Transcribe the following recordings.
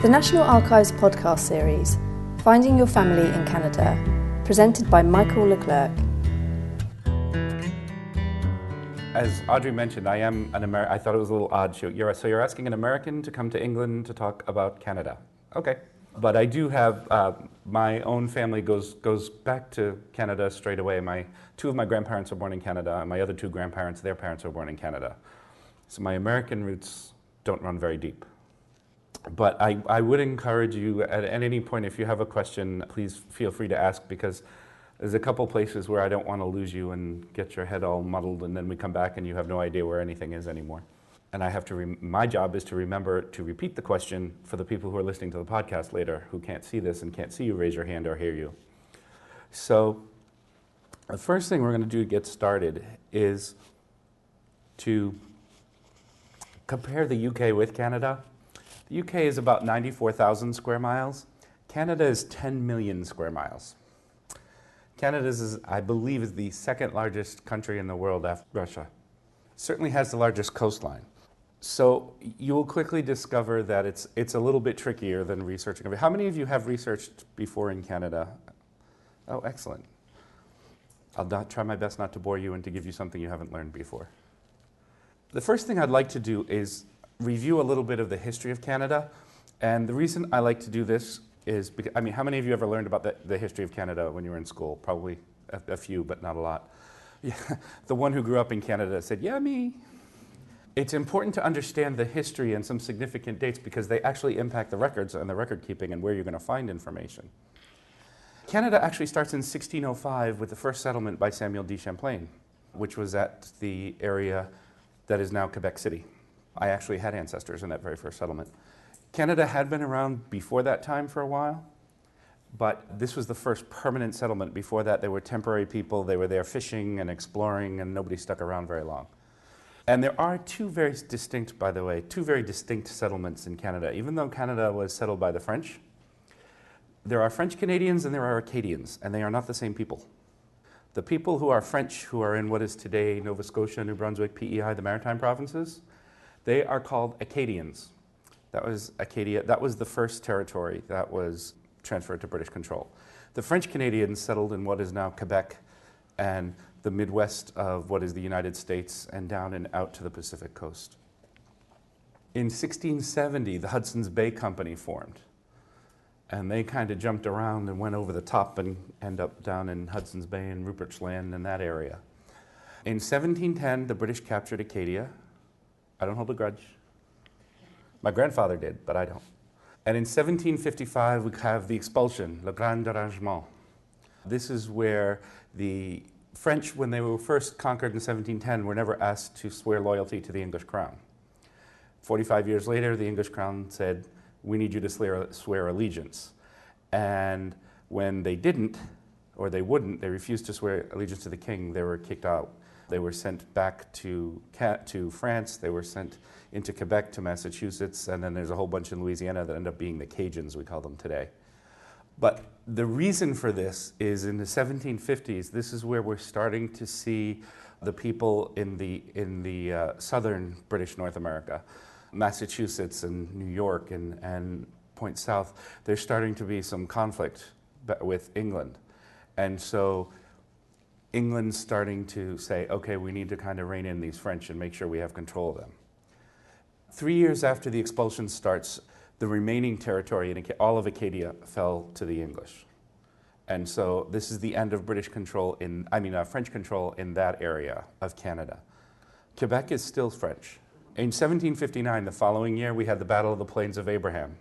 The National Archives podcast series, Finding Your Family in Canada, presented by Michael Leclerc. As Audrey mentioned, I am an American. I thought it was a little odd. You're, so you're asking an American to come to England to talk about Canada. Okay. But I do have, uh, my own family goes, goes back to Canada straight away. My, two of my grandparents were born in Canada, and my other two grandparents, their parents were born in Canada. So my American roots don't run very deep but I, I would encourage you at, at any point, if you have a question, please feel free to ask because there's a couple places where I don't want to lose you and get your head all muddled, and then we come back and you have no idea where anything is anymore. And I have to, re- my job is to remember to repeat the question for the people who are listening to the podcast later who can't see this and can't see you raise your hand or hear you. So, the first thing we're going to do to get started is to compare the UK with Canada the UK is about 94,000 square miles. Canada is 10 million square miles. Canada is, I believe, is the second largest country in the world after Russia. Certainly has the largest coastline. So you will quickly discover that it's, it's a little bit trickier than researching. How many of you have researched before in Canada? Oh, excellent. I'll not, try my best not to bore you and to give you something you haven't learned before. The first thing I'd like to do is review a little bit of the history of Canada. And the reason I like to do this is because, I mean, how many of you ever learned about the, the history of Canada when you were in school? Probably a, a few, but not a lot. Yeah, the one who grew up in Canada said, Yeah, me. It's important to understand the history and some significant dates because they actually impact the records and the record keeping and where you're going to find information. Canada actually starts in 1605 with the first settlement by Samuel de Champlain, which was at the area that is now Quebec City. I actually had ancestors in that very first settlement. Canada had been around before that time for a while, but this was the first permanent settlement. Before that, they were temporary people. They were there fishing and exploring, and nobody stuck around very long. And there are two very distinct, by the way, two very distinct settlements in Canada. Even though Canada was settled by the French, there are French Canadians and there are Acadians, and they are not the same people. The people who are French, who are in what is today Nova Scotia, New Brunswick, PEI, the Maritime provinces, they are called Acadians. That was Acadia, that was the first territory that was transferred to British control. The French Canadians settled in what is now Quebec and the Midwest of what is the United States and down and out to the Pacific coast. In 1670, the Hudson's Bay Company formed. And they kind of jumped around and went over the top and end up down in Hudson's Bay and Rupert's Land in that area. In 1710, the British captured Acadia I don't hold a grudge. My grandfather did, but I don't. And in 1755, we have the expulsion, Le Grand Dérangement. This is where the French, when they were first conquered in 1710, were never asked to swear loyalty to the English crown. 45 years later, the English crown said, We need you to swear, swear allegiance. And when they didn't, or they wouldn't, they refused to swear allegiance to the king, they were kicked out they were sent back to, to France. They were sent into Quebec to Massachusetts. And then there's a whole bunch in Louisiana that end up being the Cajuns, we call them today. But the reason for this is in the 1750s, this is where we're starting to see the people in the, in the uh, southern British North America, Massachusetts and New York and, and Point South, there's starting to be some conflict with England. And so England's starting to say, okay, we need to kind of rein in these French and make sure we have control of them. Three years after the expulsion starts, the remaining territory in all of Acadia fell to the English. And so this is the end of British control in, I mean, uh, French control in that area of Canada. Quebec is still French. In 1759, the following year, we had the Battle of the Plains of Abraham.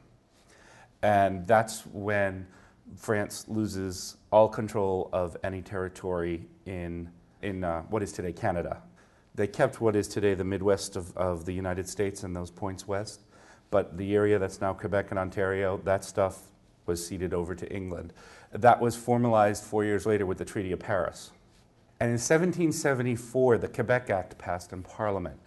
And that's when France loses all control of any territory in, in uh, what is today Canada. They kept what is today the Midwest of, of the United States and those points west, but the area that's now Quebec and Ontario, that stuff was ceded over to England. That was formalized four years later with the Treaty of Paris. And in 1774, the Quebec Act passed in Parliament.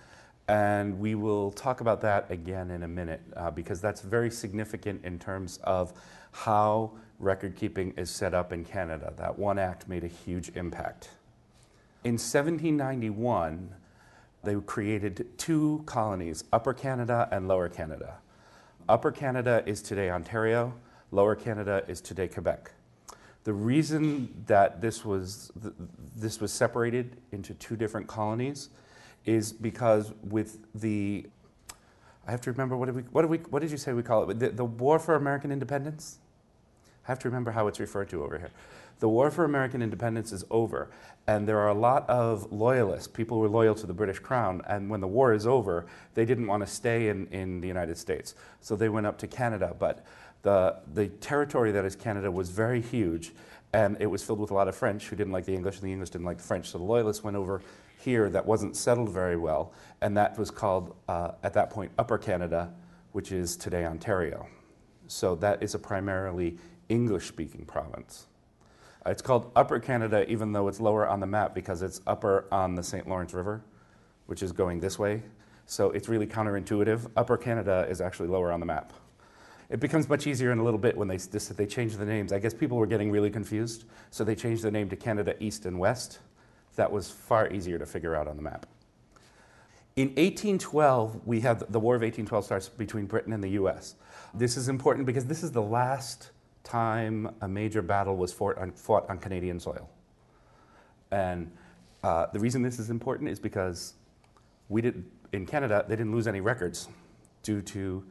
And we will talk about that again in a minute uh, because that's very significant in terms of how record keeping is set up in Canada. That one act made a huge impact. In 1791, they created two colonies, Upper Canada and Lower Canada. Upper Canada is today Ontario, Lower Canada is today Quebec. The reason that this was, this was separated into two different colonies is because with the, I have to remember, what did, we, what did, we, what did you say we call it? The, the War for American Independence? I have to remember how it's referred to over here. The War for American Independence is over, and there are a lot of loyalists, people who are loyal to the British Crown, and when the war is over, they didn't want to stay in, in the United States. So they went up to Canada, but the, the territory that is Canada was very huge, and it was filled with a lot of French who didn't like the English, and the English didn't like the French. So the Loyalists went over here that wasn't settled very well, and that was called, uh, at that point, Upper Canada, which is today Ontario. So that is a primarily English speaking province. It's called Upper Canada, even though it's lower on the map because it's upper on the St. Lawrence River, which is going this way. So it's really counterintuitive. Upper Canada is actually lower on the map. It becomes much easier in a little bit when they, they change the names. I guess people were getting really confused, so they changed the name to Canada East and West. That was far easier to figure out on the map. In 1812, we have the War of 1812 starts between Britain and the US. This is important because this is the last time a major battle was fought on, fought on Canadian soil. And uh, the reason this is important is because we did, in Canada, they didn't lose any records due to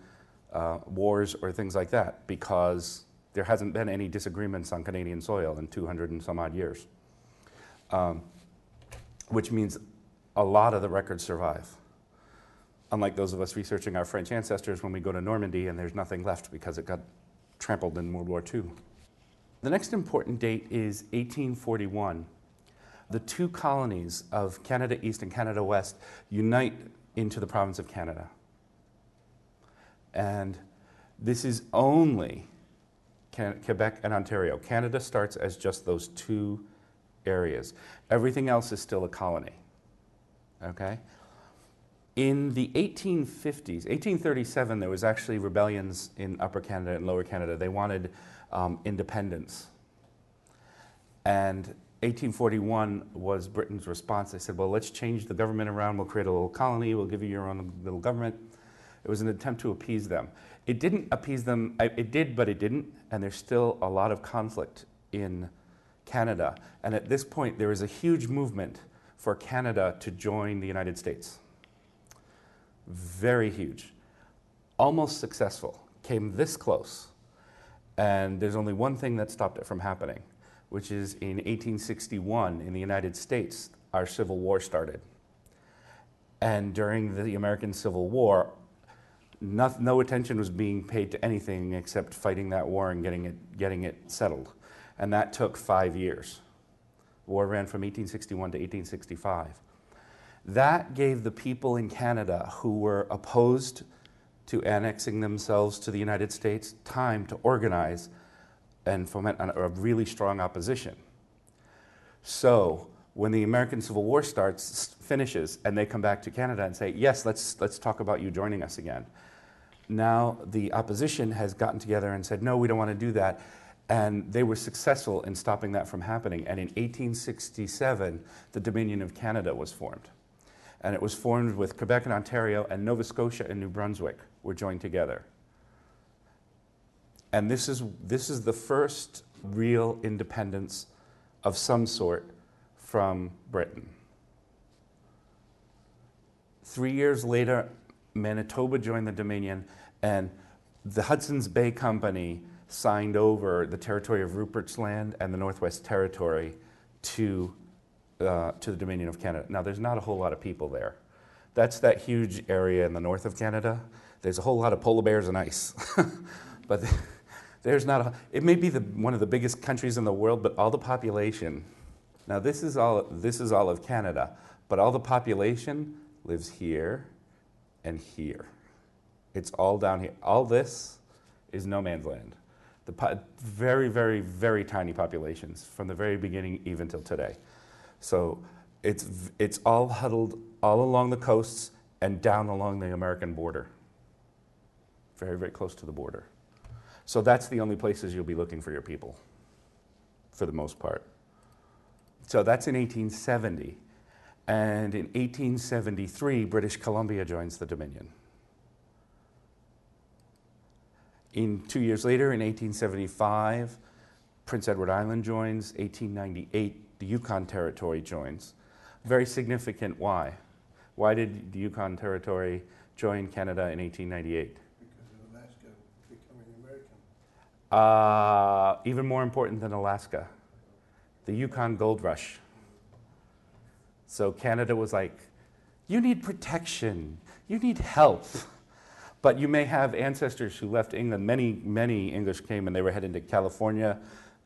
uh, wars or things like that because there hasn't been any disagreements on Canadian soil in 200 and some odd years. Um, which means a lot of the records survive. Unlike those of us researching our French ancestors when we go to Normandy and there's nothing left because it got trampled in World War II. The next important date is 1841. The two colonies of Canada East and Canada West unite into the province of Canada. And this is only Quebec and Ontario. Canada starts as just those two areas. Everything else is still a colony. Okay? In the 1850s, 1837, there was actually rebellions in Upper Canada and Lower Canada. They wanted um, independence. And 1841 was Britain's response. They said, well, let's change the government around. We'll create a little colony. We'll give you your own little government. It was an attempt to appease them. It didn't appease them. It did, but it didn't. And there's still a lot of conflict in Canada. And at this point, there is a huge movement for Canada to join the United States. Very huge. Almost successful. Came this close. And there's only one thing that stopped it from happening, which is in 1861 in the United States, our Civil War started. And during the American Civil War, no, no, attention was being paid to anything except fighting that war and getting it, getting it settled. And that took five years. War ran from 1861 to 1865. That gave the people in Canada who were opposed to annexing themselves to the United States time to organize and foment a really strong opposition. So, when the American Civil War starts, finishes, and they come back to Canada and say, Yes, let's, let's talk about you joining us again. Now, the opposition has gotten together and said, No, we don't want to do that. And they were successful in stopping that from happening. And in 1867, the Dominion of Canada was formed and it was formed with Quebec and Ontario, and Nova Scotia and New Brunswick were joined together. And this is, this is the first real independence of some sort from Britain. Three years later, Manitoba joined the Dominion, and the Hudson's Bay Company signed over the territory of Rupert's Land and the Northwest Territory to uh, to the Dominion of Canada. Now, there's not a whole lot of people there. That's that huge area in the north of Canada. There's a whole lot of polar bears and ice. but there's not a, it may be the, one of the biggest countries in the world, but all the population, now this is all, this is all of Canada, but all the population lives here and here. It's all down here. All this is no man's land. The po- very, very, very tiny populations from the very beginning even till today. So it's, it's all huddled all along the coasts and down along the American border. Very, very close to the border. So that's the only places you'll be looking for your people, for the most part. So that's in 1870. And in 1873, British Columbia joins the Dominion. In two years later, in 1875, Prince Edward Island joins. 1898, the Yukon Territory joins. Very significant. Why? Why did the Yukon Territory join Canada in 1898? Because of Alaska becoming American. Uh, even more important than Alaska, the Yukon Gold Rush. So Canada was like, you need protection, you need help. But you may have ancestors who left England. Many, many English came and they were heading to California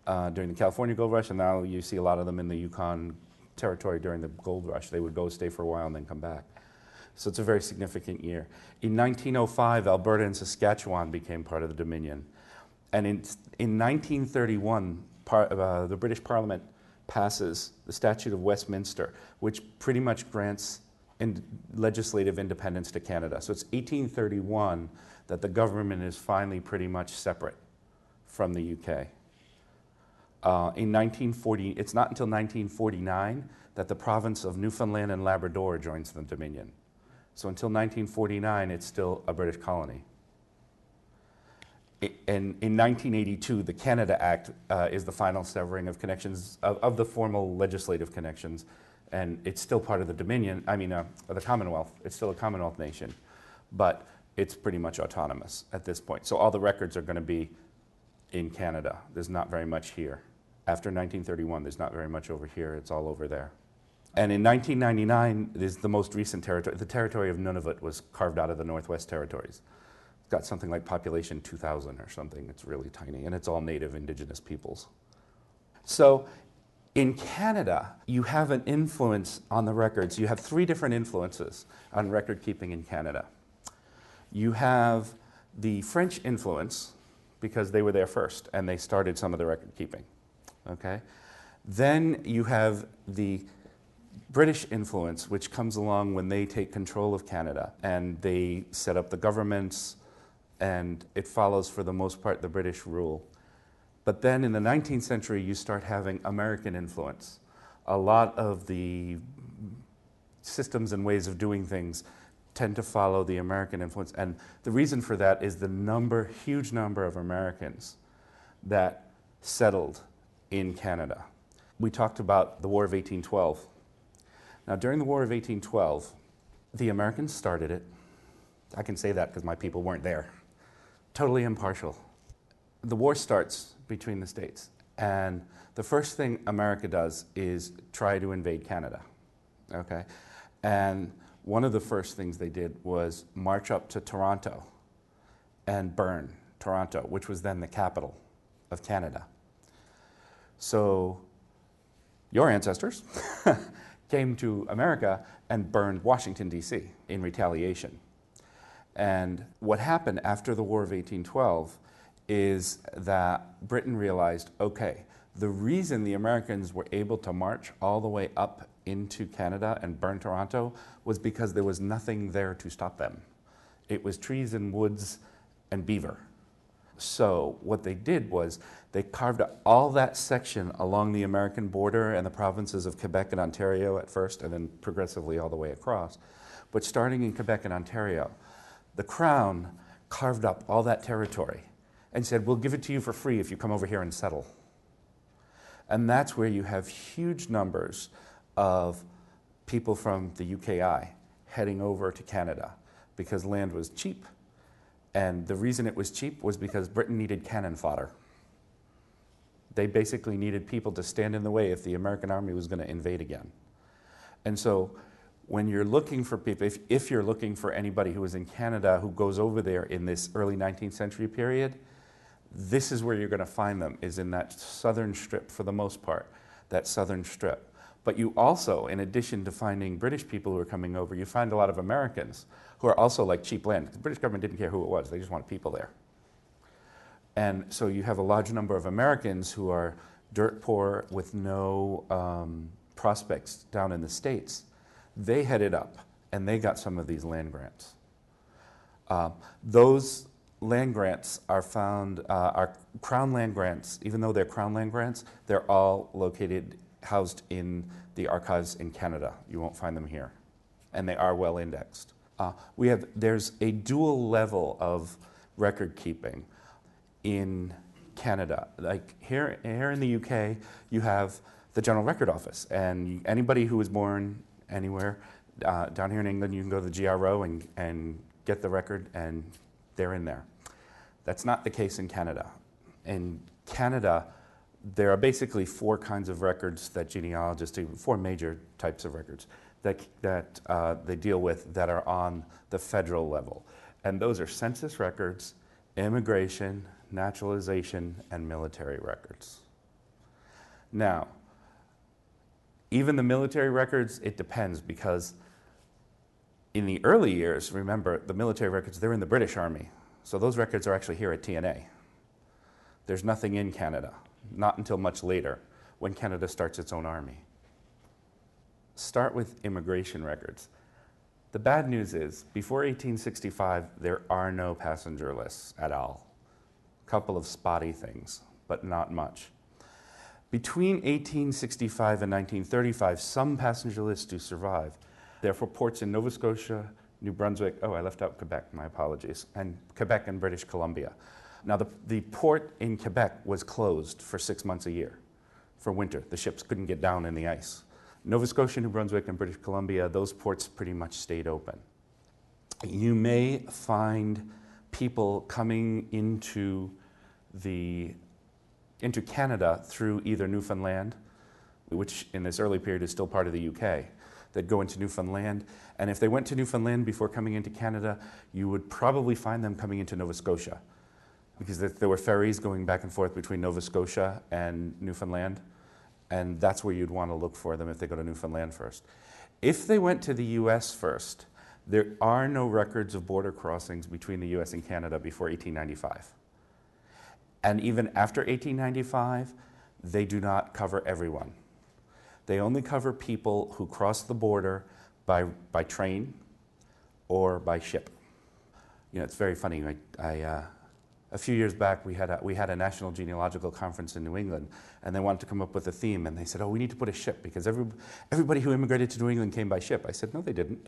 uh, during the California Gold Rush, and now you see a lot of them in the Yukon Territory during the Gold Rush. They would go stay for a while and then come back. So it's a very significant year. In 1905, Alberta and Saskatchewan became part of the Dominion. And in, in 1931, par, uh, the British Parliament passes the Statute of Westminster, which pretty much grants in legislative independence to Canada. So it's 1831 that the government is finally pretty much separate from the UK. Uh, in 1940, it's not until 1949 that the province of Newfoundland and Labrador joins the Dominion. So until 1949, it's still a British colony. And in 1982, the Canada Act uh, is the final severing of connections, of, of the formal legislative connections, and it's still part of the Dominion, I mean, uh, the Commonwealth. It's still a Commonwealth nation, but it's pretty much autonomous at this point. So all the records are going to be in Canada. There's not very much here. After 1931, there's not very much over here. It's all over there. And in 1999 is the most recent territory. The territory of Nunavut was carved out of the Northwest Territories. It's got something like population 2,000 or something. It's really tiny, and it's all native indigenous peoples. So in Canada, you have an influence on the records. You have three different influences on record keeping in Canada. You have the French influence, because they were there first and they started some of the record keeping. Okay? Then you have the British influence, which comes along when they take control of Canada and they set up the governments, and it follows for the most part the British rule. But then in the 19th century, you start having American influence. A lot of the systems and ways of doing things tend to follow the American influence. And the reason for that is the number, huge number of Americans that settled in Canada. We talked about the War of 1812. Now, during the War of 1812, the Americans started it. I can say that because my people weren't there. Totally impartial. The war starts between the states, and the first thing America does is try to invade Canada. Okay? And one of the first things they did was march up to Toronto and burn Toronto, which was then the capital of Canada. So, your ancestors came to America and burned Washington, D.C. in retaliation. And what happened after the War of 1812 is that Britain realized okay, the reason the Americans were able to march all the way up into Canada and burn Toronto was because there was nothing there to stop them. It was trees and woods and beaver. So, what they did was they carved all that section along the American border and the provinces of Quebec and Ontario at first, and then progressively all the way across. But starting in Quebec and Ontario, the Crown carved up all that territory and said, We'll give it to you for free if you come over here and settle. And that's where you have huge numbers of people from the UKI heading over to Canada because land was cheap. And the reason it was cheap was because Britain needed cannon fodder. They basically needed people to stand in the way if the American army was going to invade again. And so when you're looking for people, if, if you're looking for anybody who is in Canada who goes over there in this early 19th century period, this is where you're going to find them, is in that southern strip for the most part, that southern strip. But you also, in addition to finding British people who are coming over, you find a lot of Americans who are also like cheap land. The British government didn't care who it was, they just wanted people there. And so you have a large number of Americans who are dirt poor with no um, prospects down in the States. They headed up and they got some of these land grants. Uh, those land grants are found, uh, are crown land grants, even though they're crown land grants, they're all located, housed in the archives in Canada. You won't find them here. And they are well indexed. Uh, we have, there's a dual level of record keeping. in Canada. Like here, here in the UK, you have the General Record Office, and anybody who was born anywhere uh, down here in England, you can go to the GRO and, and get the record, and they're in there. That's not the case in Canada. In Canada, there are basically four kinds of records that genealogists do, four major types of records that, that uh, they deal with that are on the federal level. And those are census records, immigration, naturalization, and military records. Now, even the military records, it depends because in the early years, remember, the military records, they're in the British Army. So those records are actually here at TNA. There's nothing in Canada, not until much later when Canada starts its own army. Start with immigration records. The bad news is, before 1865, there are no passenger lists at all. A couple of spotty things, but not much. Between 1865 and 1935, some passenger lists do survive. Therefore, ports in Nova Scotia, New Brunswick, oh, I left out Quebec, my apologies, and Quebec and British Columbia. Now, the, the port in Quebec was closed for six months a year for winter. The ships couldn't get down in the ice. Nova Scotia, New Brunswick, and British Columbia, those ports pretty much stayed open. You may find people coming into the into Canada through either Newfoundland, which in this early period is still part of the UK, that go into Newfoundland. And if they went to Newfoundland before coming into Canada, you would probably find them coming into Nova Scotia because there were ferries going back and forth between Nova Scotia and Newfoundland. And that's where you'd want to look for them if they go to Newfoundland first. If they went to the US first, there are no records of border crossings between the US and Canada before 1895. And even after 1895, they do not cover everyone. They only cover people who cross the border by, by train or by ship. You know, it's very funny. I, I uh, a few years back, we had, a, we had a national genealogical conference in New England, and they wanted to come up with a theme, and they said, oh, we need to put a ship, because every, everybody who immigrated to New England came by ship. I said, no, they didn't.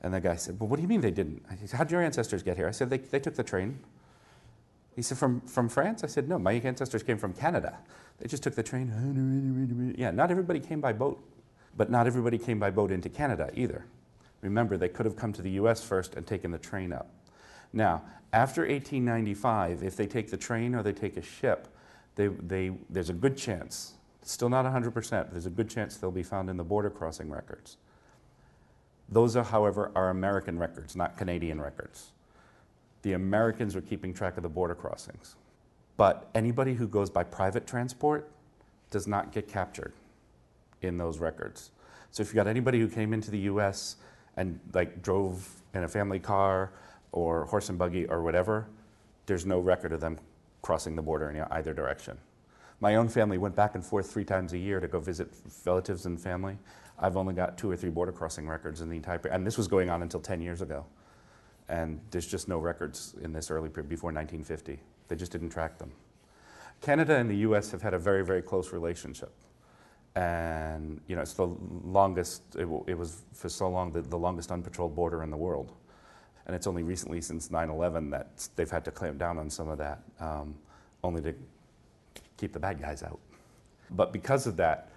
And the guy said, well, what do you mean they didn't? I said, how did your ancestors get here? I said, they, they took the train. He said, from, from France? I said, no, my ancestors came from Canada. They just took the train. Yeah, not everybody came by boat, but not everybody came by boat into Canada either. Remember, they could have come to the US first and taken the train up. Now, after 1895, if they take the train or they take a ship, they, they, there's a good chance, still not 100%, but there's a good chance they'll be found in the border crossing records. Those, are, however, are American records, not Canadian records the Americans were keeping track of the border crossings. But anybody who goes by private transport does not get captured in those records. So if you got anybody who came into the US and like drove in a family car or horse and buggy or whatever, there's no record of them crossing the border in either direction. My own family went back and forth three times a year to go visit relatives and family. I've only got two or three border crossing records in the entire, and this was going on until 10 years ago and there's just no records in this early period before 1950. They just didn't track them. Canada and the US have had a very, very close relationship. And you know, it's the longest, it, it was for so long the, the longest unpatrolled border in the world. And it's only recently, since 9 11, that they've had to clamp down on some of that, um, only to keep the bad guys out. But because of that,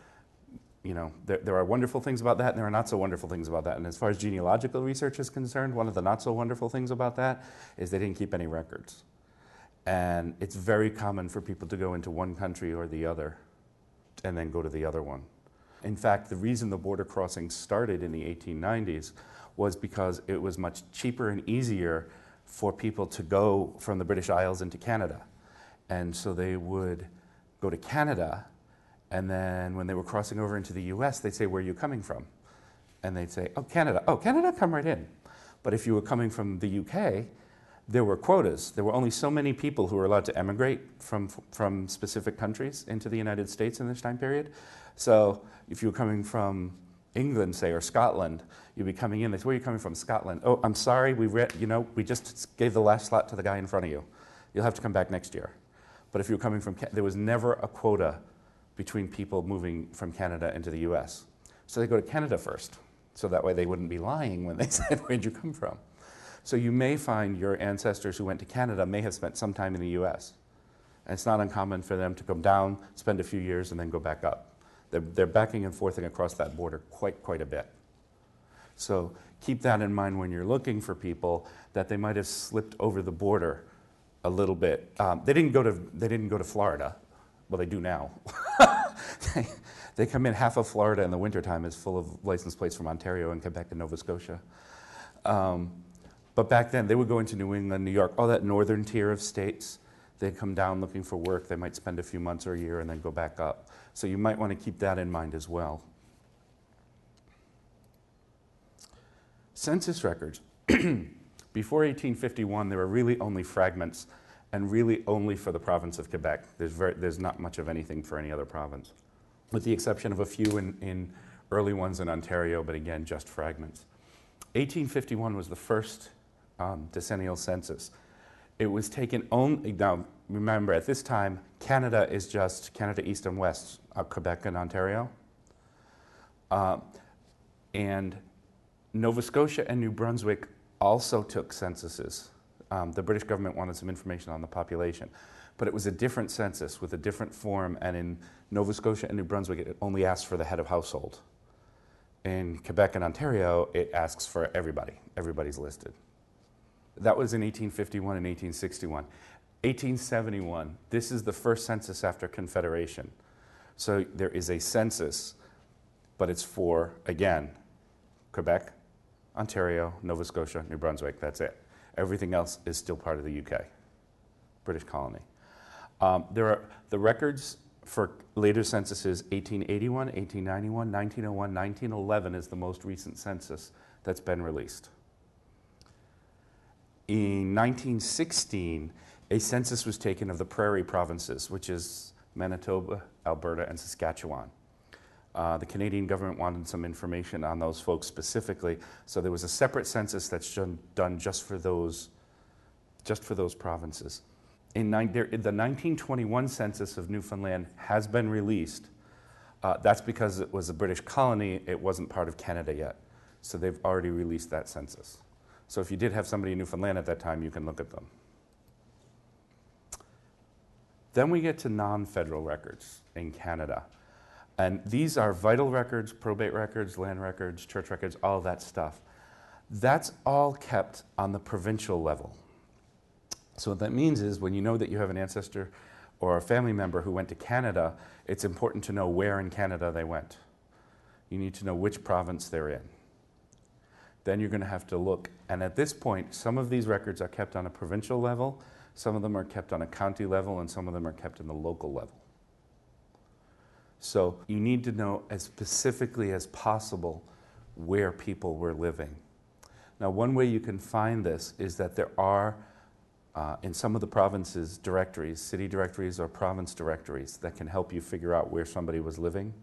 you know, there, there are wonderful things about that and there are not so wonderful things about that. And as far as genealogical research is concerned, one of the not so wonderful things about that is they didn't keep any records. And it's very common for people to go into one country or the other and then go to the other one. In fact, the reason the border crossings started in the 1890s was because it was much cheaper and easier for people to go from the British Isles into Canada. And so they would go to Canada and then when they were crossing over into the US, they'd say, Where are you coming from? And they'd say, Oh, Canada. Oh, Canada, come right in. But if you were coming from the UK, there were quotas. There were only so many people who were allowed to emigrate from, from specific countries into the United States in this time period. So if you were coming from England, say, or Scotland, you'd be coming in. They say, where are you coming from? Scotland. Oh, I'm sorry, we, re- you know, we just gave the last slot to the guy in front of you. You'll have to come back next year. But if you were coming from, there was never a quota between people moving from Canada into the US. So they go to Canada first, so that way they wouldn't be lying when they said, Where'd you come from? So you may find your ancestors who went to Canada may have spent some time in the US. And it's not uncommon for them to come down, spend a few years, and then go back up. They're, they're backing and forthing across that border quite, quite a bit. So keep that in mind when you're looking for people that they might have slipped over the border a little bit. Um, they didn't go to they didn't go to Florida. Well, they do now. they, they come in half of Florida in the wintertime is full of license plates from Ontario and Quebec and Nova Scotia. Um, but back then, they would go into New England, New York, all that northern tier of states. They'd come down looking for work. They might spend a few months or a year and then go back up. So you might want to keep that in mind as well. Census records. Before 1851, there were really only fragments and really only for the province of Quebec. There's, very, there's not much of anything for any other province, with the exception of a few in, in early ones in Ontario, but again, just fragments. 1851 was the first um, decennial census. It was taken only, now remember, at this time, Canada is just Canada East and West, uh, Quebec and Ontario. Uh, and Nova Scotia and New Brunswick also took censuses. Um, the British government wanted some information on the population, but it was a different census with a different form, and in Nova Scotia and New Brunswick, it only asked for the head of household. In Quebec and Ontario, it asks for everybody. Everybody's listed. That was in 1851 and 1861. 1871, this is the first census after Confederation. So there is a census, but it's for, again, Quebec, Ontario, Nova Scotia, New Brunswick. That's it. Everything else is still part of the UK, British colony. Um, there are the records for later censuses 1881, 1891, 1901, 1911 is the most recent census that's been released. In 1916, a census was taken of the prairie provinces, which is Manitoba, Alberta, and Saskatchewan. Uh, the Canadian government wanted some information on those folks specifically, so there was a separate census that's done just for those, just for those provinces. In there, the 1921 census of Newfoundland has been released. Uh, that's because it was a British colony; it wasn't part of Canada yet, so they've already released that census. So if you did have somebody in Newfoundland at that time, you can look at them. Then we get to non-federal records in Canada. And these are vital records, probate records, land records, church records, all that stuff. That's all kept on the provincial level. So, what that means is when you know that you have an ancestor or a family member who went to Canada, it's important to know where in Canada they went. You need to know which province they're in. Then you're going to have to look. And at this point, some of these records are kept on a provincial level, some of them are kept on a county level, and some of them are kept in the local level. So you need to know as specifically as possible where people were living. Now, one way you can find this is that there are, uh, in some of the provinces, directories, city directories or province directories that can help you figure out where somebody was living.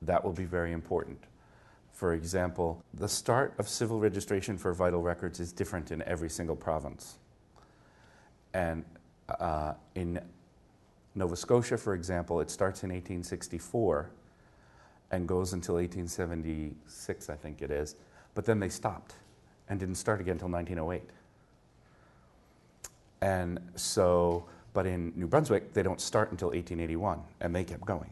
That will be very important. For example, the start of civil registration for vital records is different in every single province. And uh, in Nova Scotia, for example, it starts in 1864 and goes until 1876, I think it is. But then they stopped and didn't start again until 1908. And so, but in New Brunswick, they don't start until 1881, and they kept going.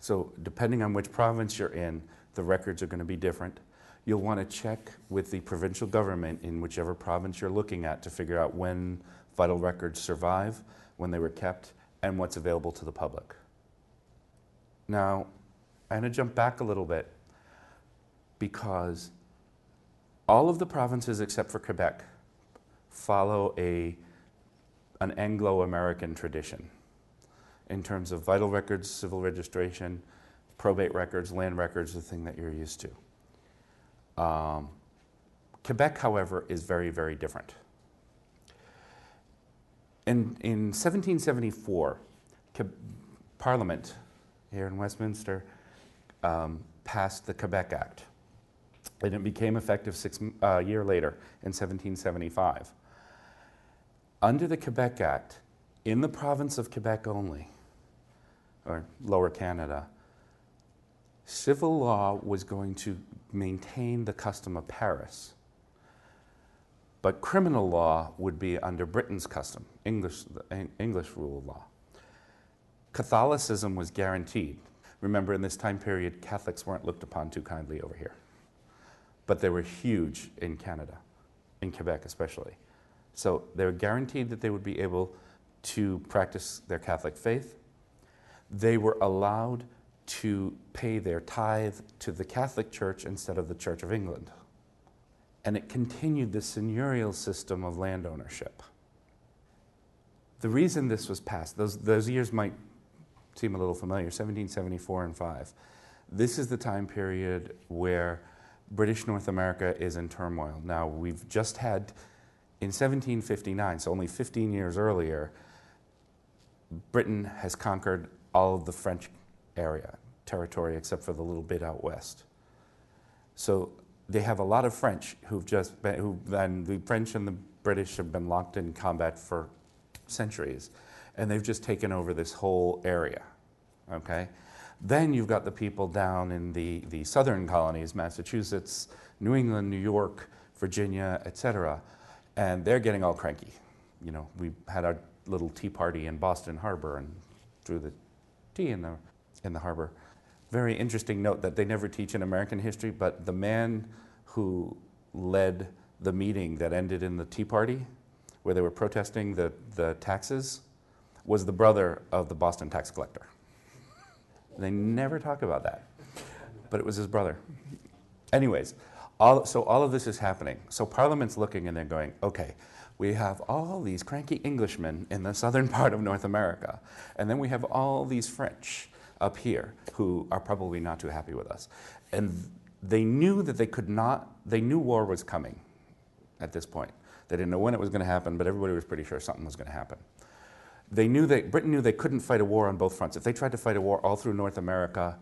So, depending on which province you're in, the records are going to be different. You'll want to check with the provincial government in whichever province you're looking at to figure out when vital records survive when they were kept, and what's available to the public. Now, I'm going to jump back a little bit because all of the provinces except for Quebec follow a, an Anglo American tradition in terms of vital records, civil registration, probate records, land records, the thing that you're used to. Um, Quebec, however, is very, very different. In, in 1774, Parliament here in Westminster um, passed the Quebec Act, and it became effective six uh, year later in 1775. Under the Quebec Act, in the province of Quebec only, or Lower Canada, civil law was going to maintain the custom of Paris But criminal law would be under Britain's custom, English, English rule of law. Catholicism was guaranteed. Remember, in this time period, Catholics weren't looked upon too kindly over here. But they were huge in Canada, in Quebec especially. So they were guaranteed that they would be able to practice their Catholic faith. They were allowed to pay their tithe to the Catholic Church instead of the Church of England. And it continued the seigneurial system of land ownership. The reason this was passed, those, those years might seem a little familiar 1774 and 5. This is the time period where British North America is in turmoil. Now, we've just had, in 1759, so only 15 years earlier, Britain has conquered all of the French area, territory, except for the little bit out west. So they have a lot of French who've just been, who, and the French and the British have been locked in combat for centuries, and they've just taken over this whole area. Okay? Then you've got the people down in the, the southern colonies, Massachusetts, New England, New York, Virginia, etc., and they're getting all cranky. You know, we had our little tea party in Boston Harbor and threw the tea in the, in the harbor. Very interesting note that they never teach in American history, but the man who led the meeting that ended in the Tea Party, where they were protesting the, the taxes, was the brother of the Boston tax collector. They never talk about that, but it was his brother. Anyways, all, so all of this is happening. So Parliament's looking and they're going, okay, we have all these cranky Englishmen in the southern part of North America, and then we have all these French up here who are probably not too happy with us. And they knew that they could not, they knew war was coming at this point. They didn't know when it was going to happen, but everybody was pretty sure something was going to happen. They knew that Britain knew they couldn't fight a war on both fronts. If they tried to fight a war all through North America,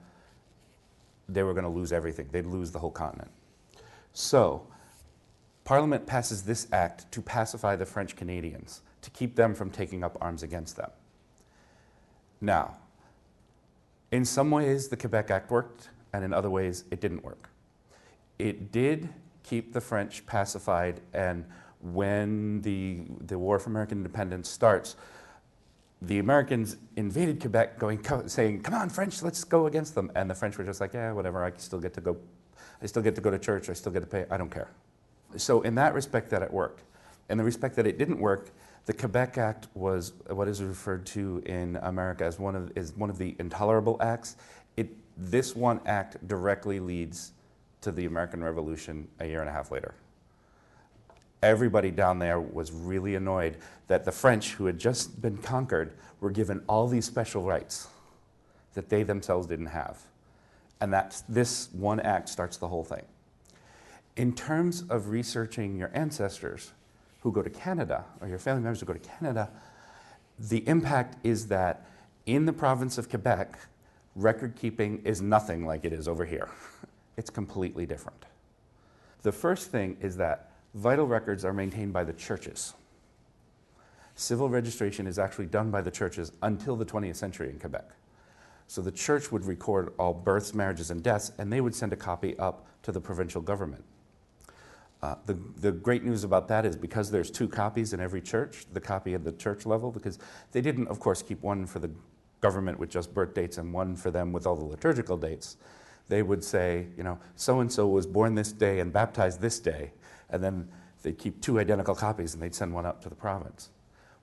they were going to lose everything. They'd lose the whole continent. So, Parliament passes this act to pacify the French Canadians, to keep them from taking up arms against them. Now, in some ways, the Quebec Act worked, and in other ways, it didn't work. It did keep the French pacified, and when the, the War for American Independence starts, the Americans invaded Quebec, going saying, "Come on, French, let's go against them." And the French were just like, "Yeah, whatever. I still get to go. I still get to go to church. I still get to pay. I don't care." So, in that respect, that it worked. In the respect that it didn't work, the Quebec Act was what is referred to in America as one of is one of the intolerable acts. It this one act directly leads to the American Revolution a year and a half later everybody down there was really annoyed that the French, who had just been conquered, were given all these special rights that they themselves didn't have. And that this one act starts the whole thing. In terms of researching your ancestors who go to Canada, or your family members who go to Canada, the impact is that in the province of Quebec, record keeping is nothing like it is over here. It's completely different. The first thing is that Vital records are maintained by the churches. Civil registration is actually done by the churches until the 20th century in Quebec. So the church would record all births, marriages, and deaths, and they would send a copy up to the provincial government. Uh, the, the great news about that is because there's two copies in every church, the copy at the church level, because they didn't, of course, keep one for the government with just birth dates and one for them with all the liturgical dates. They would say, you know, so and so was born this day and baptized this day and then they'd keep two identical copies and they'd send one up to the province.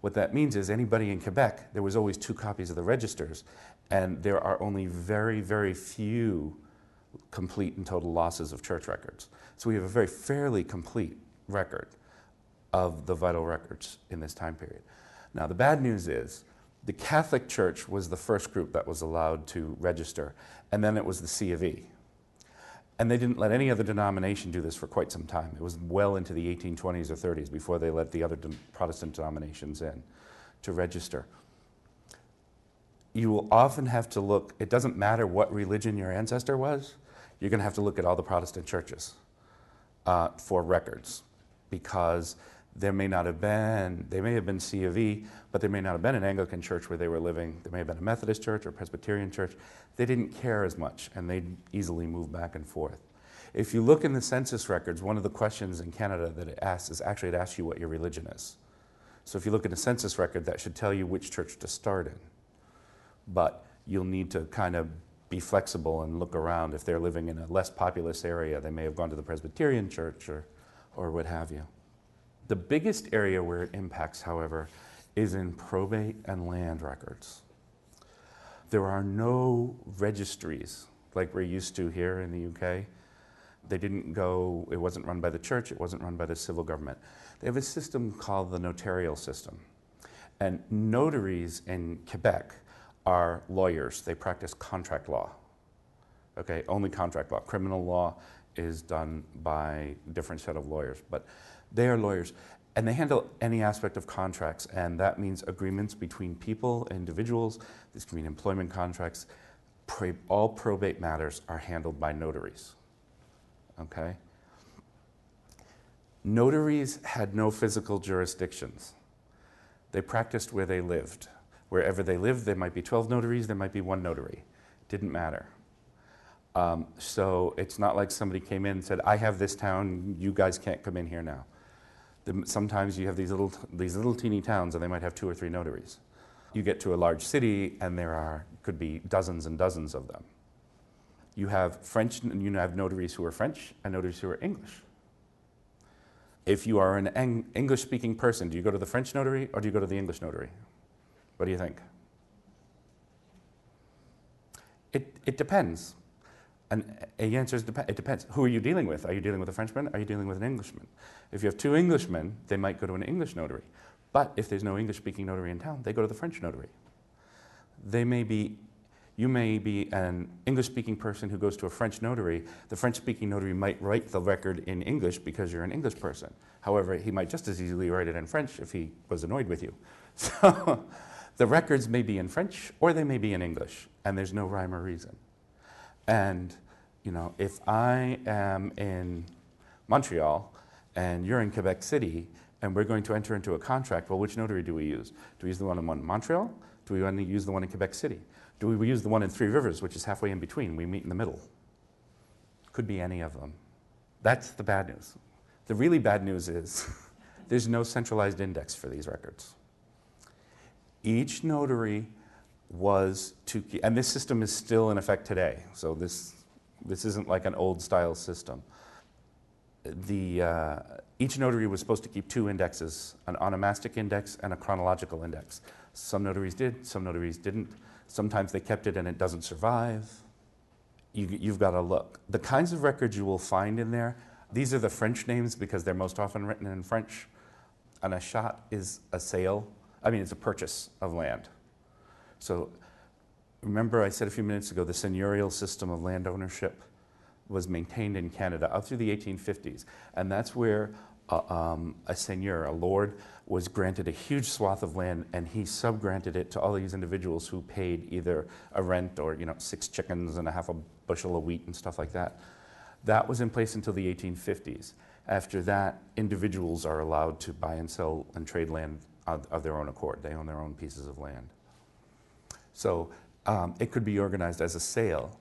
What that means is anybody in Quebec, there was always two copies of the registers, and there are only very, very few complete and total losses of church records. So we have a very fairly complete record of the vital records in this time period. Now, the bad news is the Catholic Church was the first group that was allowed to register, and then it was the C of E, and they didn't let any other denomination do this for quite some time. It was well into the 1820s or 30s before they let the other de- Protestant denominations in to register. You will often have to look, it doesn't matter what religion your ancestor was, you're going to have to look at all the Protestant churches uh, for records because there may not have been, they may have been C of E, but there may not have been an Anglican church where they were living. There may have been a Methodist church or Presbyterian church. They didn't care as much and they'd easily move back and forth. If you look in the census records, one of the questions in Canada that it asks is actually it asks you what your religion is. So if you look at a census record, that should tell you which church to start in. But you'll need to kind of be flexible and look around. If they're living in a less populous area, they may have gone to the Presbyterian church or, or what have you. The biggest area where it impacts, however, is in probate and land records. There are no registries like we're used to here in the UK. They didn't go, it wasn't run by the church, it wasn't run by the civil government. They have a system called the notarial system. And notaries in Quebec are lawyers, they practice contract law. Okay, only contract law. Criminal law is done by a different set of lawyers, but they are lawyers. And they handle any aspect of contracts, and that means agreements between people, individuals. This can mean employment contracts. All probate matters are handled by notaries. Okay? Notaries had no physical jurisdictions. They practiced where they lived. Wherever they lived, there might be 12 notaries, there might be one notary. Didn't matter. Um, so it's not like somebody came in and said, I have this town, you guys can't come in here now. The, sometimes you have these little, these little teeny towns and they might have two or three notaries. You get to a large city and there are, could be dozens and dozens of them. You have French, and you have notaries who are French and notaries who are English. If you are an English speaking person, do you go to the French notary or do you go to the English notary? What do you think? It, it depends. And the answer is it depends. Who are you dealing with? Are you dealing with a Frenchman? Are you dealing with an Englishman? If you have two Englishmen, they might go to an English notary. But if there's no English speaking notary in town, they go to the French notary. They may be, you may be an English speaking person who goes to a French notary. The French speaking notary might write the record in English because you're an English person. However, he might just as easily write it in French if he was annoyed with you. So the records may be in French or they may be in English, and there's no rhyme or reason. And, you know, if I am in Montreal and you're in Quebec City and we're going to enter into a contract, well, which notary do we use? Do we use the one in Montreal? Do we only use the one in Quebec City? Do we use the one in Three Rivers, which is halfway in between? We meet in the middle. Could be any of them. That's the bad news. The really bad news is there's no centralized index for these records. Each notary was to, keep and this system is still in effect today, so this, this isn't like an old style system. The, uh, each notary was supposed to keep two indexes an onomastic index and a chronological index. Some notaries did, some notaries didn't. Sometimes they kept it and it doesn't survive. You, you've got to look. The kinds of records you will find in there, these are the French names because they're most often written in French. An achat is a sale, I mean, it's a purchase of land. So remember I said a few minutes ago the seigneurial system of land ownership was maintained in Canada up through the 1850s. And that's where uh, um, a seigneur, a lord, was granted a huge swath of land and he subgranted it to all these individuals who paid either a rent or you know six chickens and a half a bushel of wheat and stuff like that. That was in place until the 1850s. After that, individuals are allowed to buy and sell and trade land of, their own accord. They own their own pieces of land. So um, it could be organized as a sale.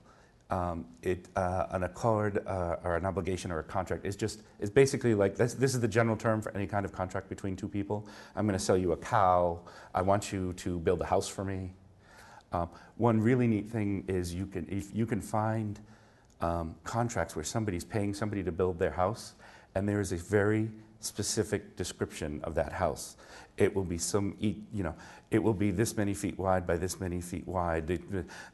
Um, it, uh, an accord uh, or an obligation or a contract is just is basically like this, this is the general term for any kind of contract between two people. I'm going to sell you a cow. I want you to build a house for me. Um, one really neat thing is you can if you can find um, contracts where somebody's paying somebody to build their house, and there is a very specific description of that house. It will be some, you know, it will be this many feet wide by this many feet wide.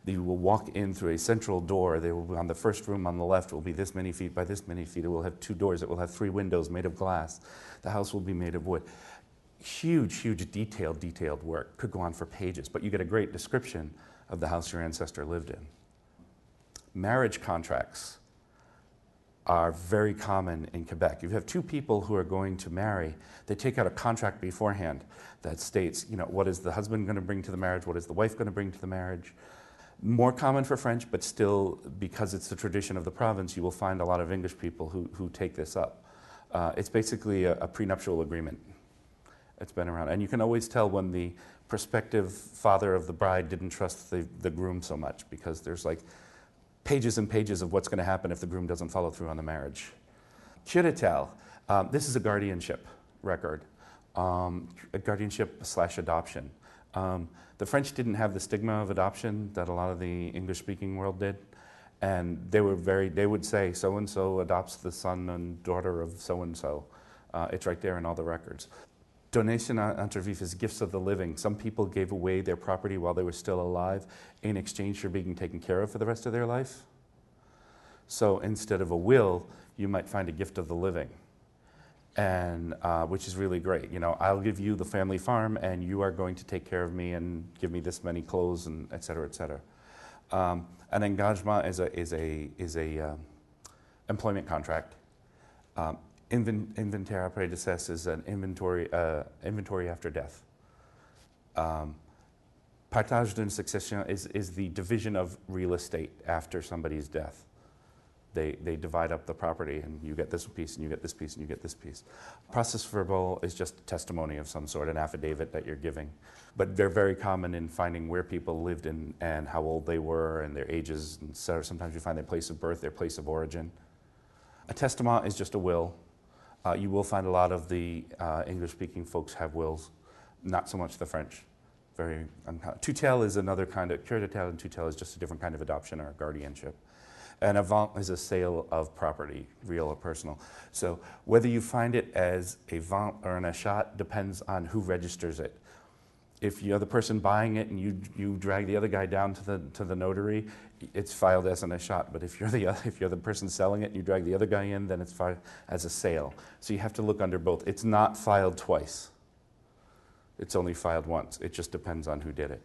you will walk in through a central door. They will be on the first room on the left will be this many feet by this many feet. It will have two doors. It will have three windows made of glass. The house will be made of wood. Huge, huge, detailed, detailed work. Could go on for pages, but you get a great description of the house your ancestor lived in. Marriage contracts are very common in Quebec. You have two people who are going to marry, they take out a contract beforehand that states, you know, what is the husband going to bring to the marriage, what is the wife going to bring to the marriage. More common for French, but still, because it's the tradition of the province, you will find a lot of English people who, who take this up. Uh, it's basically a, a prenuptial agreement. It's been around. And you can always tell when the prospective father of the bride didn't trust the, the groom so much because there's like pages and pages of what's going to happen if the groom doesn't follow through on the marriage. Curatelle, um, this is a guardianship record, um, a guardianship slash adoption. Um, the French didn't have the stigma of adoption that a lot of the English speaking world did. And they were very, they would say, so and so adopts the son and daughter of so and so. It's right there in all the records. Donation entre vifs is gifts of the living. Some people gave away their property while they were still alive in exchange for being taken care of for the rest of their life. So instead of a will, you might find a gift of the living, and uh, which is really great. You know, I'll give you the family farm, and you are going to take care of me and give me this many clothes, and et cetera, et cetera. Um, an engagement is a is a is a um, employment contract. Um, Is an inventory, uh, inventory after death. Um, partage d'une succession is, is the division of real estate after somebody's death. They, they divide up the property, and you get this piece, and you get this piece, and you get this piece. Procès-verbal is just testimony of some sort, an affidavit that you're giving. But they're very common in finding where people lived in, and how old they were and their ages. And so sometimes you find their place of birth, their place of origin. A testament is just a will uh, you will find a lot of the uh, English-speaking folks have wills, not so much the French. Very. Tutelle is another kind of, curatelle and tutelle is just a different kind of adoption or guardianship. And a vente is a sale of property, real or personal. So whether you find it as a vente or an achat depends on who registers it if you're the person buying it and you, you drag the other guy down to the, to the notary, it's filed as an achat. But if you're, the, other, if you're the person selling it and you drag the other guy in, then it's filed as a sale. So you have to look under both. It's not filed twice, it's only filed once. It just depends on who did it.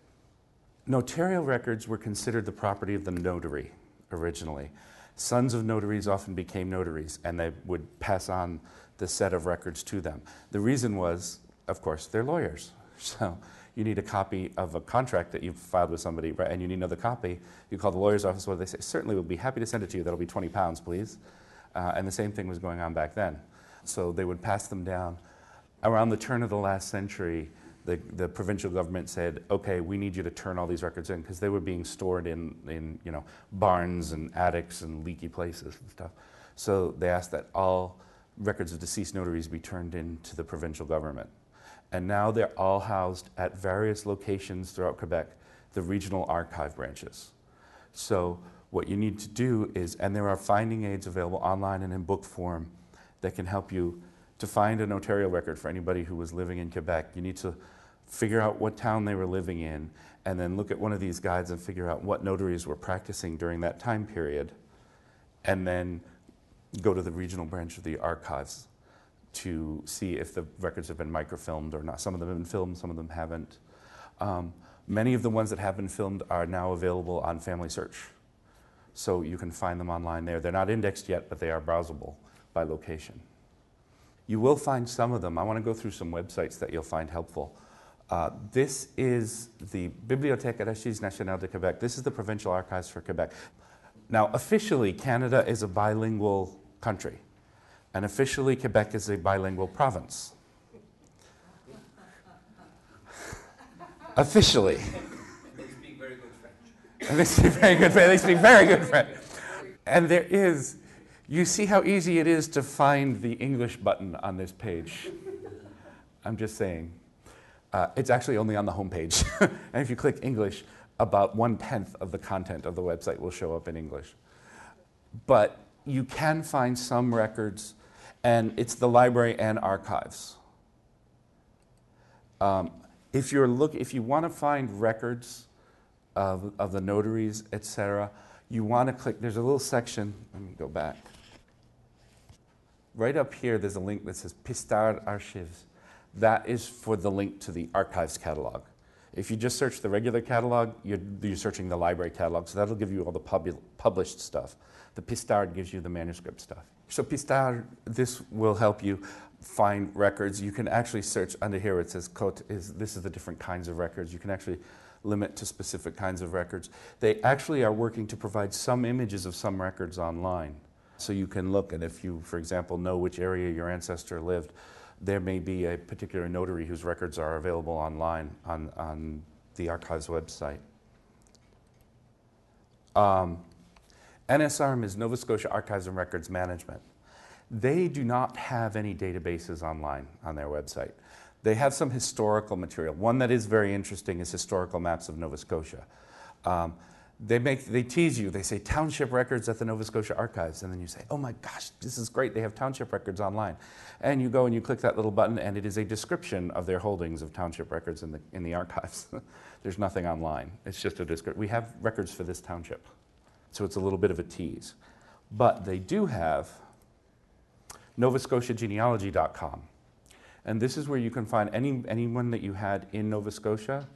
Notarial records were considered the property of the notary originally. Sons of notaries often became notaries and they would pass on the set of records to them. The reason was, of course, they're lawyers. So you need a copy of a contract that you've filed with somebody, right, and you need another copy, you call the lawyer's office, what do they say? Certainly, we'll be happy to send it to you. That'll be 20 pounds, please. Uh, and the same thing was going on back then. So they would pass them down. Around the turn of the last century, the, the provincial government said, okay, we need you to turn all these records in because they were being stored in, in you know, barns and attics and leaky places and stuff. So they asked that all records of deceased notaries be turned in to the provincial government and now they're all housed at various locations throughout Quebec, the regional archive branches. So what you need to do is, and there are finding aids available online and in book form that can help you to find a notarial record for anybody who was living in Quebec. You need to figure out what town they were living in and then look at one of these guides and figure out what notaries were practicing during that time period and then go to the regional branch of the archives to see if the records have been microfilmed or not. Some of them have been filmed, some of them haven't. Um, many of the ones that have been filmed are now available on Family Search. So you can find them online there. They're not indexed yet, but they are browsable by location. You will find some of them. I want to go through some websites that you'll find helpful. Uh, this is the Bibliothèque Archives Nationales de Québec. This is the provincial archives for Quebec. Now, officially, Canada is a bilingual country and officially Quebec is a bilingual province. officially. They speak very good French. And they speak very good French. They speak very good French. And there is, you see how easy it is to find the English button on this page. I'm just saying. Uh, it's actually only on the home page. and if you click English, about one tenth of the content of the website will show up in English. But you can find some records and it's the library and archives. Um, if you're look, if you want to find records of, of the notaries, etc., you want to click. There's a little section. Let me go back. Right up here, there's a link that says Pistard Archives. That is for the link to the archives catalog. If you just search the regular catalog, you're, you're searching the library catalog, so that'll give you all the pub published stuff. The Pistard gives you the manuscript stuff. So Pistard, this will help you find records. You can actually search under here. It says "Cote." Is this is the different kinds of records. You can actually limit to specific kinds of records. They actually are working to provide some images of some records online, so you can look. And if you, for example, know which area your ancestor lived, there may be a particular notary whose records are available online on on the archives website. Um, NSARM is Nova Scotia Archives and Records Management. They do not have any databases online on their website. They have some historical material. One that is very interesting is historical maps of Nova Scotia. Um, they make they tease you. They say township records at the Nova Scotia Archives, and then you say, "Oh my gosh, this is great! They have township records online." And you go and you click that little button, and it is a description of their holdings of township records in the in the archives. There's nothing online. It's just a description. We have records for this township, so it's a little bit of a tease. But they do have NovaScotiaGenealogy.com, and this is where you can find any anyone that you had in Nova Scotia.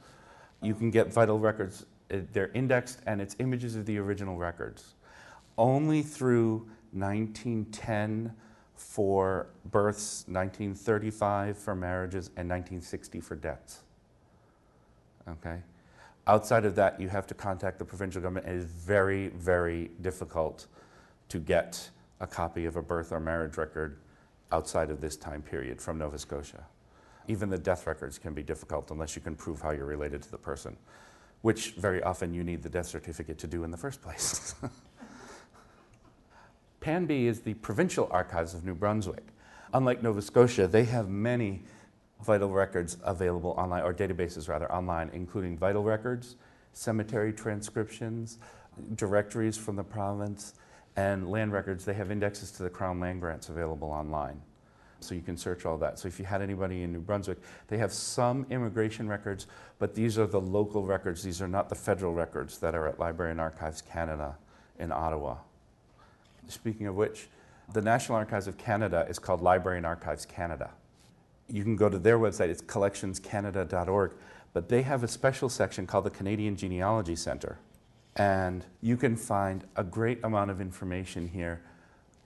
You can get vital records uh, they're indexed and it's images of the original records. Only through 1910 for births, 1935 for marriages, and 1960 for deaths. Okay? Outside of that, you have to contact the provincial government. It is very, very difficult to get a copy of a birth or marriage record outside of this time period from Nova Scotia. Even the death records can be difficult unless you can prove how you're related to the person which very often you need the death certificate to do in the first place. PANB is the Provincial Archives of New Brunswick. Unlike Nova Scotia, they have many vital records available online, or databases rather, online, including vital records, cemetery transcriptions, directories from the province, and land records. They have indexes to the Crown land grants available online so you can search all that. So if you had anybody in New Brunswick, they have some immigration records, but these are the local records. These are not the federal records that are at Library and Archives Canada in Ottawa. Speaking of which, the National Archives of Canada is called Library and Archives Canada. You can go to their website, it's collectionscanada.org, but they have a special section called the Canadian Genealogy Center. And you can find a great amount of information here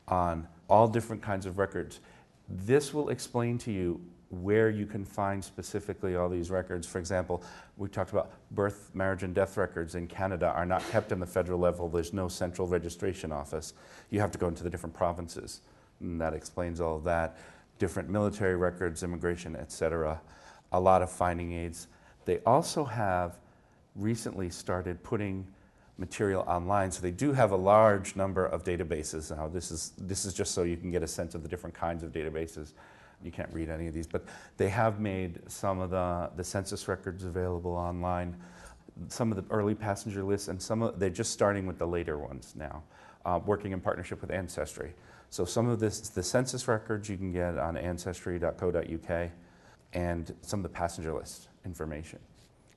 on all different kinds of records. This will explain to you where you can find specifically all these records. For example, we talked about birth, marriage, and death records in Canada are not kept in the federal level. There's no central registration office. You have to go into the different provinces. And that explains all of that. Different military records, immigration, etc. A lot of finding aids. They also have recently started putting material online. So they do have a large number of databases. Now this is, this is just so you can get a sense of the different kinds of databases. You can't read any of these, but they have made some of the, the census records available online, some of the early passenger lists, and some of, they're just starting with the later ones now, uh, working in partnership with Ancestry. So some of this, the census records you can get on ancestry.co.uk, and some of the passenger list information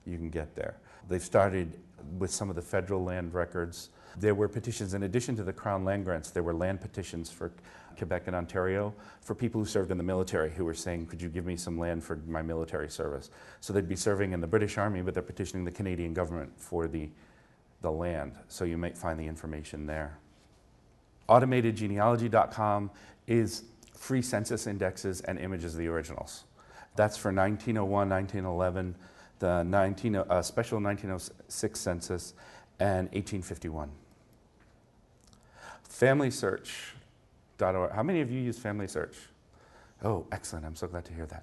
you can get there. They've started with some of the federal land records. There were petitions, in addition to the Crown land grants, there were land petitions for Quebec and Ontario for people who served in the military who were saying, Could you give me some land for my military service? So they'd be serving in the British Army, but they're petitioning the Canadian government for the, the land. So you might find the information there. AutomatedGenealogy.com is free census indexes and images of the originals. That's for 1901, 1911 the 19, uh, special 1906 census, and 1851. FamilySearch.org. How many of you use Family Search? Oh, excellent. I'm so glad to hear that.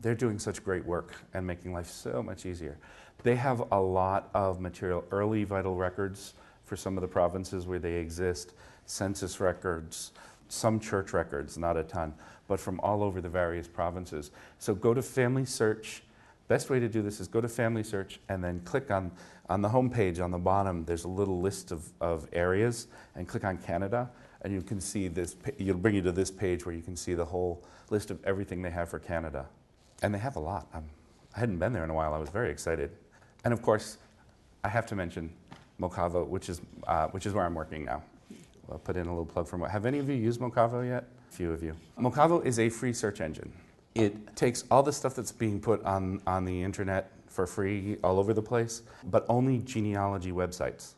They're doing such great work and making life so much easier. They have a lot of material, early vital records for some of the provinces where they exist, census records, some church records, not a ton, but from all over the various provinces. So go to Family Search Best way to do this is go to Family Search and then click on, on the home page on the bottom, there's a little list of, of areas, and click on Canada, and you can see this, it'll bring you to this page where you can see the whole list of everything they have for Canada. And they have a lot. I'm, I hadn't been there in a while, I was very excited. And of course, I have to mention Mocavo, which is, uh, which is where I'm working now. I'll put in a little plug for Mo- Have any of you used Mocavo yet? A few of you. Mocavo is a free search engine it takes all the stuff that's being put on, on the internet for free all over the place, but only genealogy websites.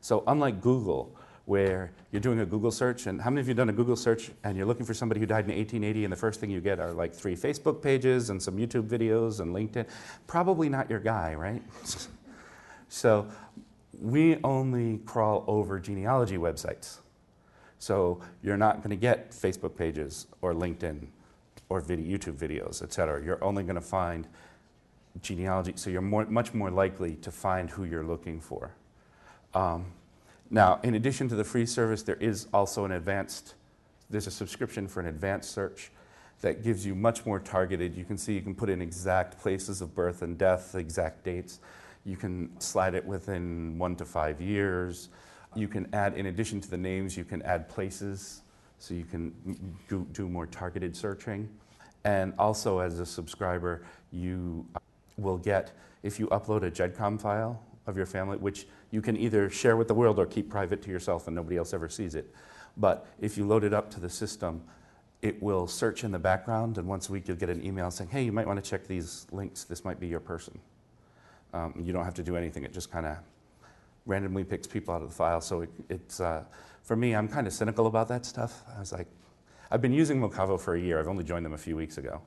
So unlike Google, where you're doing a Google search, and how many of you done a Google search and you're looking for somebody who died in 1880, and the first thing you get are like three Facebook pages and some YouTube videos and LinkedIn? Probably not your guy, right? so we only crawl over genealogy websites. So you're not going to get Facebook pages or LinkedIn or video, YouTube videos, et cetera. You're only going to find genealogy, so you're more, much more likely to find who you're looking for. Um, Now, in addition to the free service, there is also an advanced, there's a subscription for an advanced search that gives you much more targeted. You can see you can put in exact places of birth and death, exact dates. You can slide it within one to five years. You can add, in addition to the names, you can add places so you can do, do more targeted searching. And also, as a subscriber, you will get, if you upload a GEDCOM file of your family, which you can either share with the world or keep private to yourself and nobody else ever sees it. But if you load it up to the system, it will search in the background, and once a week you'll get an email saying, hey, you might want to check these links. This might be your person. Um, you don't have to do anything. It just kind of randomly picks people out of the file. So it, it's, uh, for me, I'm kind of cynical about that stuff. I was like, I've been using Mocavo for a year. I've only joined them a few weeks ago.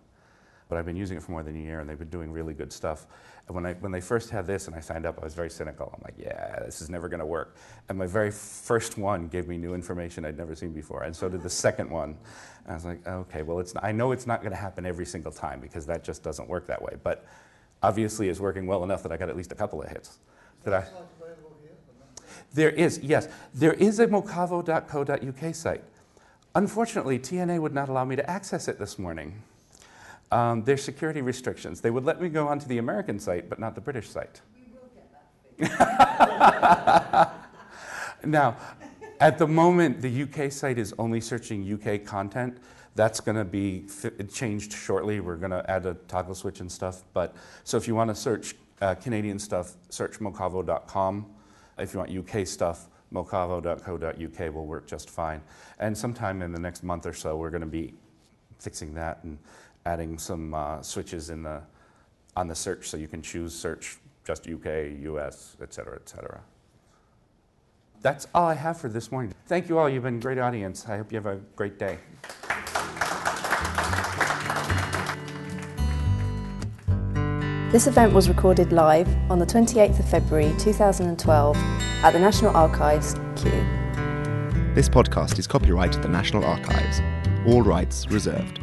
But I've been using it for more than a year, and they've been doing really good stuff. And when, I, when they first had this and I signed up, I was very cynical. I'm like, yeah, this is never going to work. And my very first one gave me new information I'd never seen before, and so did the second one. And I was like, okay, well, it's, I know it's not going to happen every single time because that just doesn't work that way. But obviously, it's working well enough that I got at least a couple of hits. That I, there is, yes. There is a mocavo.co.uk site. Unfortunately, TNA would not allow me to access it this morning. Um, there's security restrictions. They would let me go onto the American site, but not the British site. now, at the moment, the UK site is only searching UK content. That's going to be changed shortly. We're going to add a toggle switch and stuff. But so if you want to search uh, Canadian stuff, search mocavo.com. If you want UK stuff, mocavo.co.uk will work just fine. And sometime in the next month or so, we're going to be fixing that and adding some uh, switches in the, on the search so you can choose search just UK, US, et cetera, et cetera. That's all I have for this morning. Thank you all. You've been a great audience. I hope you have a great day. This event was recorded live on the 28th of February 2012 at the National Archives, Kew. This podcast is copyright at the National Archives, all rights reserved.